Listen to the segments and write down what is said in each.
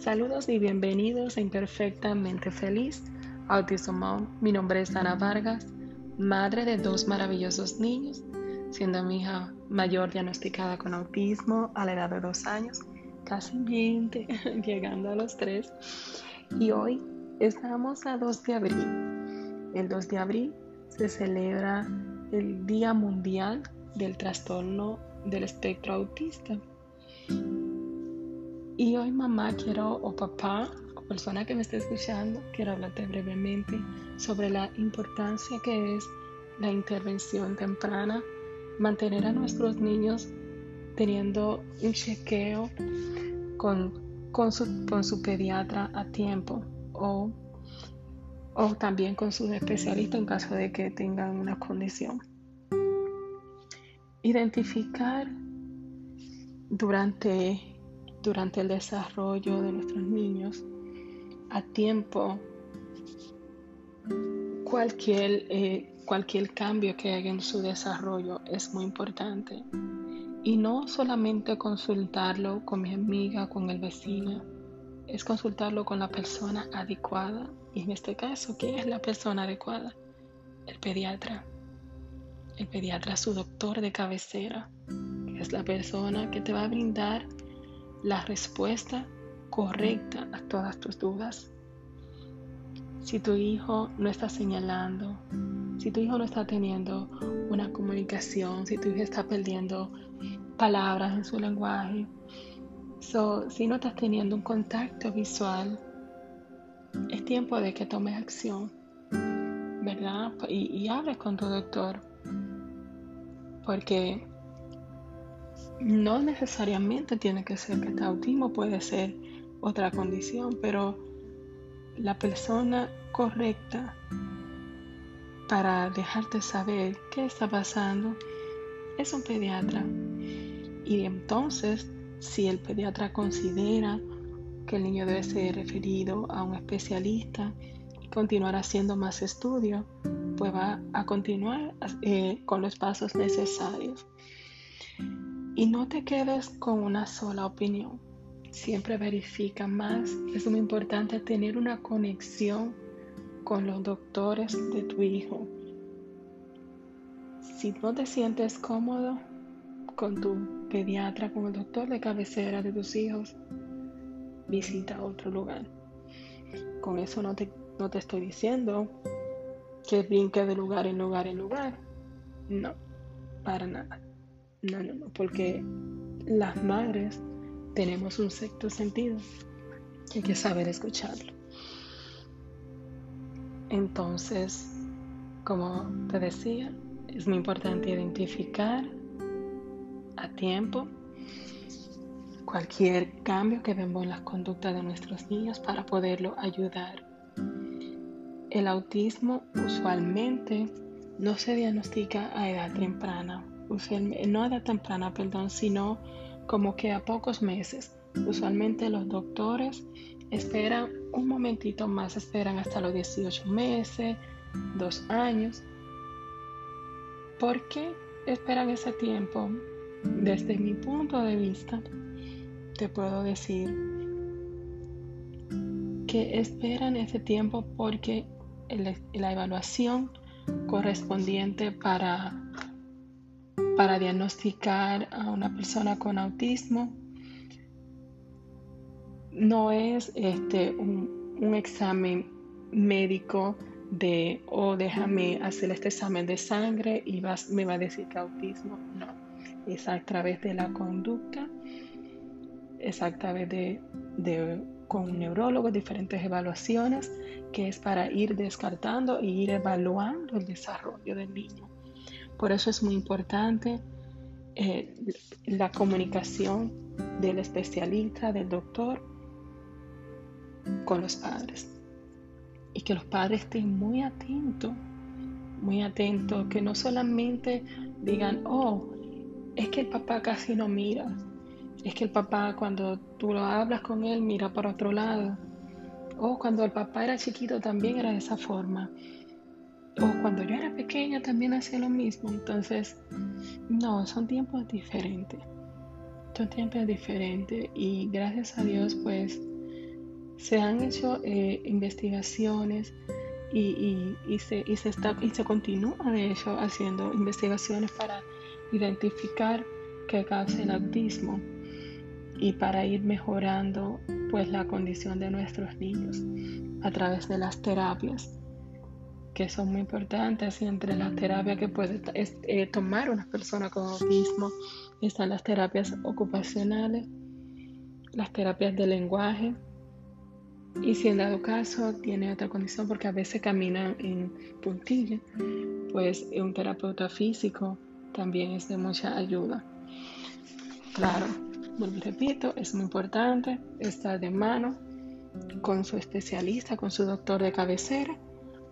Saludos y bienvenidos a Imperfectamente Feliz, Autism Mom. Mi nombre es Ana Vargas, madre de dos maravillosos niños, siendo mi hija mayor diagnosticada con autismo a la edad de dos años, casi 20, llegando a los tres. Y hoy estamos a 2 de abril. El 2 de abril se celebra el Día Mundial del Trastorno del Espectro Autista. Y hoy mamá quiero, o papá, o persona que me esté escuchando, quiero hablarte brevemente sobre la importancia que es la intervención temprana, mantener a nuestros niños teniendo un chequeo con, con, su, con su pediatra a tiempo o, o también con su especialista en caso de que tengan una condición. Identificar durante durante el desarrollo de nuestros niños a tiempo cualquier, eh, cualquier cambio que haga en su desarrollo es muy importante. Y no solamente consultarlo con mi amiga, con el vecino, es consultarlo con la persona adecuada. Y en este caso, ¿qué es la persona adecuada? El pediatra. El pediatra, su doctor de cabecera, es la persona que te va a brindar la respuesta correcta a todas tus dudas. Si tu hijo no está señalando, si tu hijo no está teniendo una comunicación, si tu hijo está perdiendo palabras en su lenguaje, si no estás teniendo un contacto visual, es tiempo de que tomes acción, ¿verdad? Y hables con tu doctor, porque no necesariamente tiene que ser que este autismo, puede ser otra condición, pero la persona correcta para dejarte saber qué está pasando es un pediatra. Y entonces, si el pediatra considera que el niño debe ser referido a un especialista y continuar haciendo más estudios, pues va a continuar eh, con los pasos necesarios. Y no te quedes con una sola opinión. Siempre verifica más. Es muy importante tener una conexión con los doctores de tu hijo. Si no te sientes cómodo con tu pediatra, con el doctor de cabecera de tus hijos, visita otro lugar. Con eso no te, no te estoy diciendo que brinque de lugar en lugar en lugar. No, para nada. No, no, no, porque las madres tenemos un sexto sentido que hay que saber escucharlo. Entonces, como te decía, es muy importante identificar a tiempo cualquier cambio que vemos en las conductas de nuestros niños para poderlo ayudar. El autismo usualmente no se diagnostica a edad temprana no a edad temprana, perdón, sino como que a pocos meses. Usualmente los doctores esperan un momentito más, esperan hasta los 18 meses, dos años. ¿Por qué esperan ese tiempo? Desde mi punto de vista, te puedo decir que esperan ese tiempo porque la evaluación correspondiente para para diagnosticar a una persona con autismo no es este, un, examen médico de, o oh, déjame hacer este examen de sangre y vas, me va a decir que autismo. No, es a través de la conducta, es a través de, de con neurólogos, diferentes evaluaciones, que es para ir descartando e ir evaluando el desarrollo del niño. Por eso es muy importante eh, la comunicación del especialista, del doctor, con los padres. Y que los padres estén muy atentos, muy atentos, que no solamente digan, oh, es que el papá casi no mira, es que el papá cuando tú lo hablas con él mira para otro lado, o cuando el papá era chiquito también era de esa forma cuando yo era pequeña también hacía lo mismo. Entonces, no, son tiempos diferentes. Son tiempos diferentes y gracias a Dios pues Se han hecho eh, investigaciones y, se, y, está, y se continúa, de hecho, haciendo investigaciones para identificar qué causa el autismo y para ir mejorando pues la condición de nuestros niños a través de las terapias que son muy importantes y entre las terapias que puede eh, tomar una persona con autismo están las terapias ocupacionales, las terapias de lenguaje y si en dado caso tiene otra condición porque a veces camina en puntilla, pues un terapeuta físico también es de mucha ayuda. Claro, repito, es muy importante estar de mano con su especialista, con su doctor de cabecera,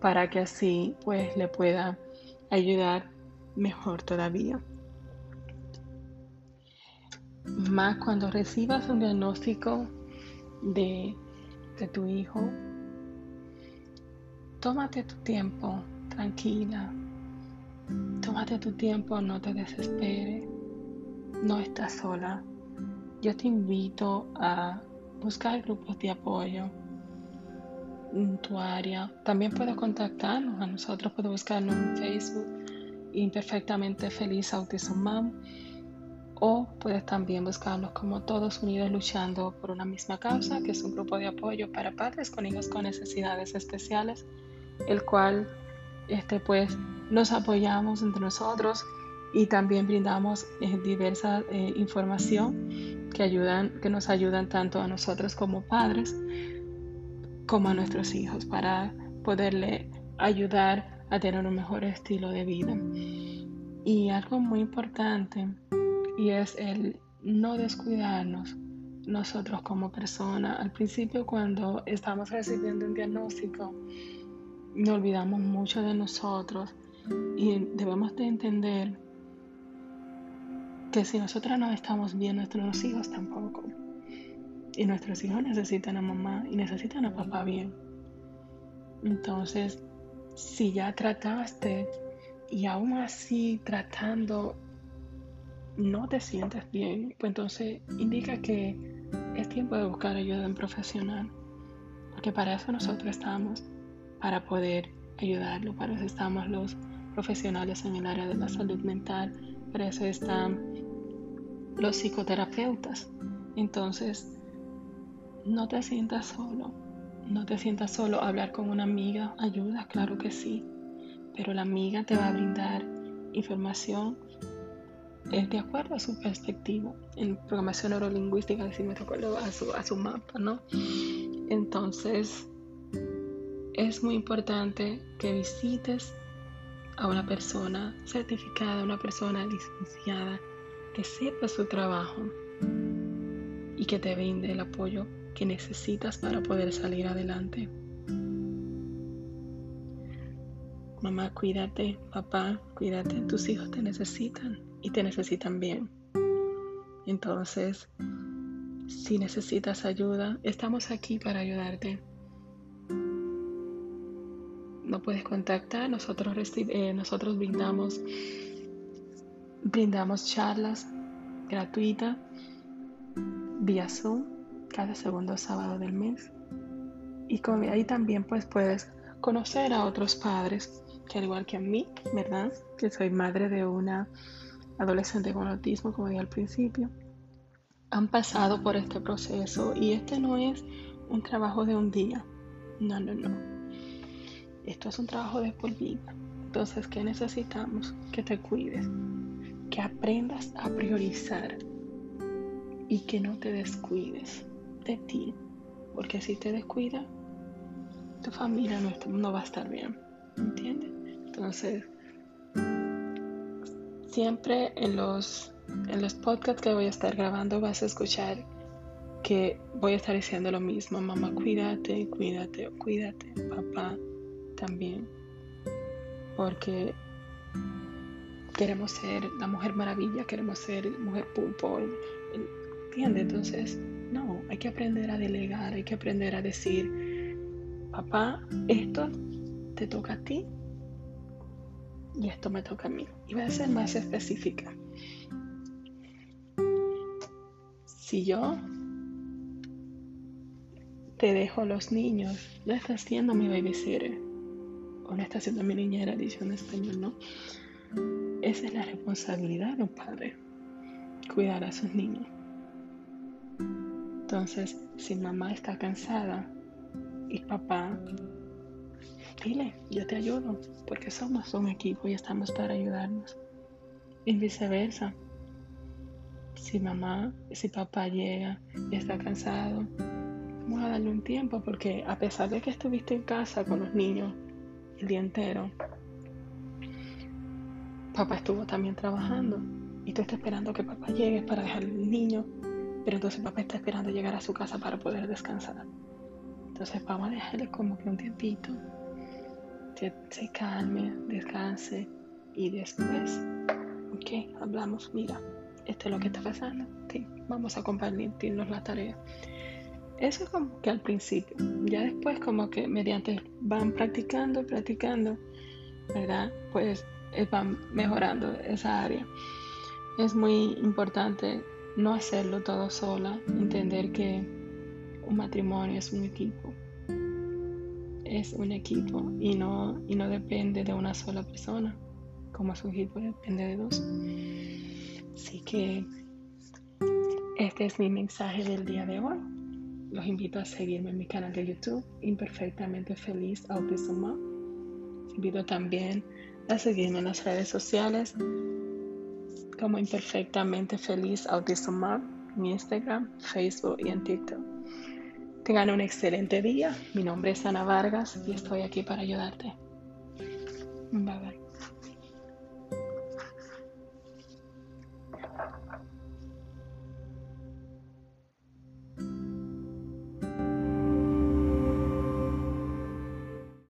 para que así pues le pueda ayudar mejor todavía. Más cuando recibas un diagnóstico de, de tu hijo, tómate tu tiempo, tranquila. Tómate tu tiempo, no te desesperes. No estás sola. Yo te invito a buscar grupos de apoyo en tu área. También puedes contactarnos a nosotros, puedes buscarnos en Facebook, Imperfectamente Feliz Autism Mom, o puedes también buscarnos como Todos Unidos Luchando por una misma causa, que es un grupo de apoyo para padres con hijos con necesidades especiales, el cual este, pues, nos apoyamos entre nosotros y también brindamos eh, diversa eh, información que, ayudan, que nos ayudan tanto a nosotros como padres como a nuestros hijos para poderle ayudar a tener un mejor estilo de vida. Y algo muy importante y es el no descuidarnos nosotros como persona. Al principio cuando estamos recibiendo un diagnóstico, nos olvidamos mucho de nosotros y debemos de entender que si nosotras no estamos bien, nuestros hijos tampoco. Y nuestros hijos necesitan a mamá y necesitan a papá bien. Entonces, si ya trataste y aún así tratando no te sientes bien, pues entonces indica que es tiempo de buscar ayuda en profesional. Porque para eso nosotros estamos, para poder ayudarlo, para eso estamos los profesionales en el área de la salud mental, para eso están los psicoterapeutas. Entonces, no te sientas solo, no te sientas solo. Hablar con una amiga ayuda, claro que sí, pero la amiga te va a brindar información de acuerdo a su perspectiva. En programación neurolingüística decimos de acuerdo a su, a su mapa, ¿no? Entonces, es muy importante que visites a una persona certificada, una persona licenciada, que sepa su trabajo y que te brinde el apoyo que necesitas para poder salir adelante. Mamá, cuídate, papá, cuídate, tus hijos te necesitan y te necesitan bien. Entonces, si necesitas ayuda, estamos aquí para ayudarte. No puedes contactar, nosotros, eh, nosotros brindamos Brindamos charlas gratuitas vía Zoom cada segundo sábado del mes. Y con, ahí también pues puedes conocer a otros padres que al igual que a mí, ¿verdad? Que soy madre de una adolescente con autismo, como dije al principio, han pasado por este proceso y este no es un trabajo de un día. No, no, no. Esto es un trabajo de por vida. Entonces, ¿qué necesitamos? Que te cuides, que aprendas a priorizar y que no te descuides de ti, porque si te descuidas, tu familia no, va a estar bien, ¿entiendes? Entonces, siempre en los, en los podcasts que voy a estar grabando vas a escuchar que voy a estar diciendo lo mismo, mamá, cuídate, cuídate, cuídate, papá también, porque queremos ser la mujer maravilla, queremos ser mujer pulpo, ¿entiendes? Entonces, no, hay que aprender a delegar, hay que aprender a decir, papá, esto te toca a ti y esto me toca a mí. Y voy a ser más específica. Si yo te dejo los niños, no estás siendo mi babysitter o no estás siendo mi niñera, dice en español, ¿no? Esa es la responsabilidad de un padre, cuidar a sus niños. Entonces, si mamá está cansada y papá, dile, yo te ayudo, porque somos un equipo y estamos para ayudarnos. Y viceversa. Si mamá, si papá llega y está cansado, vamos a darle un tiempo, porque a pesar de que estuviste en casa con los niños el día entero, papá estuvo también trabajando y tú estás esperando que papá llegue para dejar al niño, pero entonces papá está esperando llegar a su casa para poder descansar. Entonces vamos a dejarle como que un tiempito, que se calme, descanse y después, ok, hablamos, mira, esto es lo que está pasando, sí, vamos a compartirnos la tarea. Eso es como que al principio, ya después como que mediante van practicando, practicando, ¿verdad? Pues eh, van mejorando esa área. Es muy importante no hacerlo todo sola, entender que un matrimonio es un equipo. Es un equipo y no, y no depende de una sola persona, como su equipo depende de dos. Así que este es mi mensaje del día de hoy. Los invito a seguirme en mi canal de YouTube, Imperfectamente Feliz Autismo invito también a seguirme en las redes sociales como Imperfectamente Feliz Autism Mom, en Instagram, Facebook y en TikTok. Tengan un excelente día. Mi nombre es Ana Vargas y estoy aquí para ayudarte.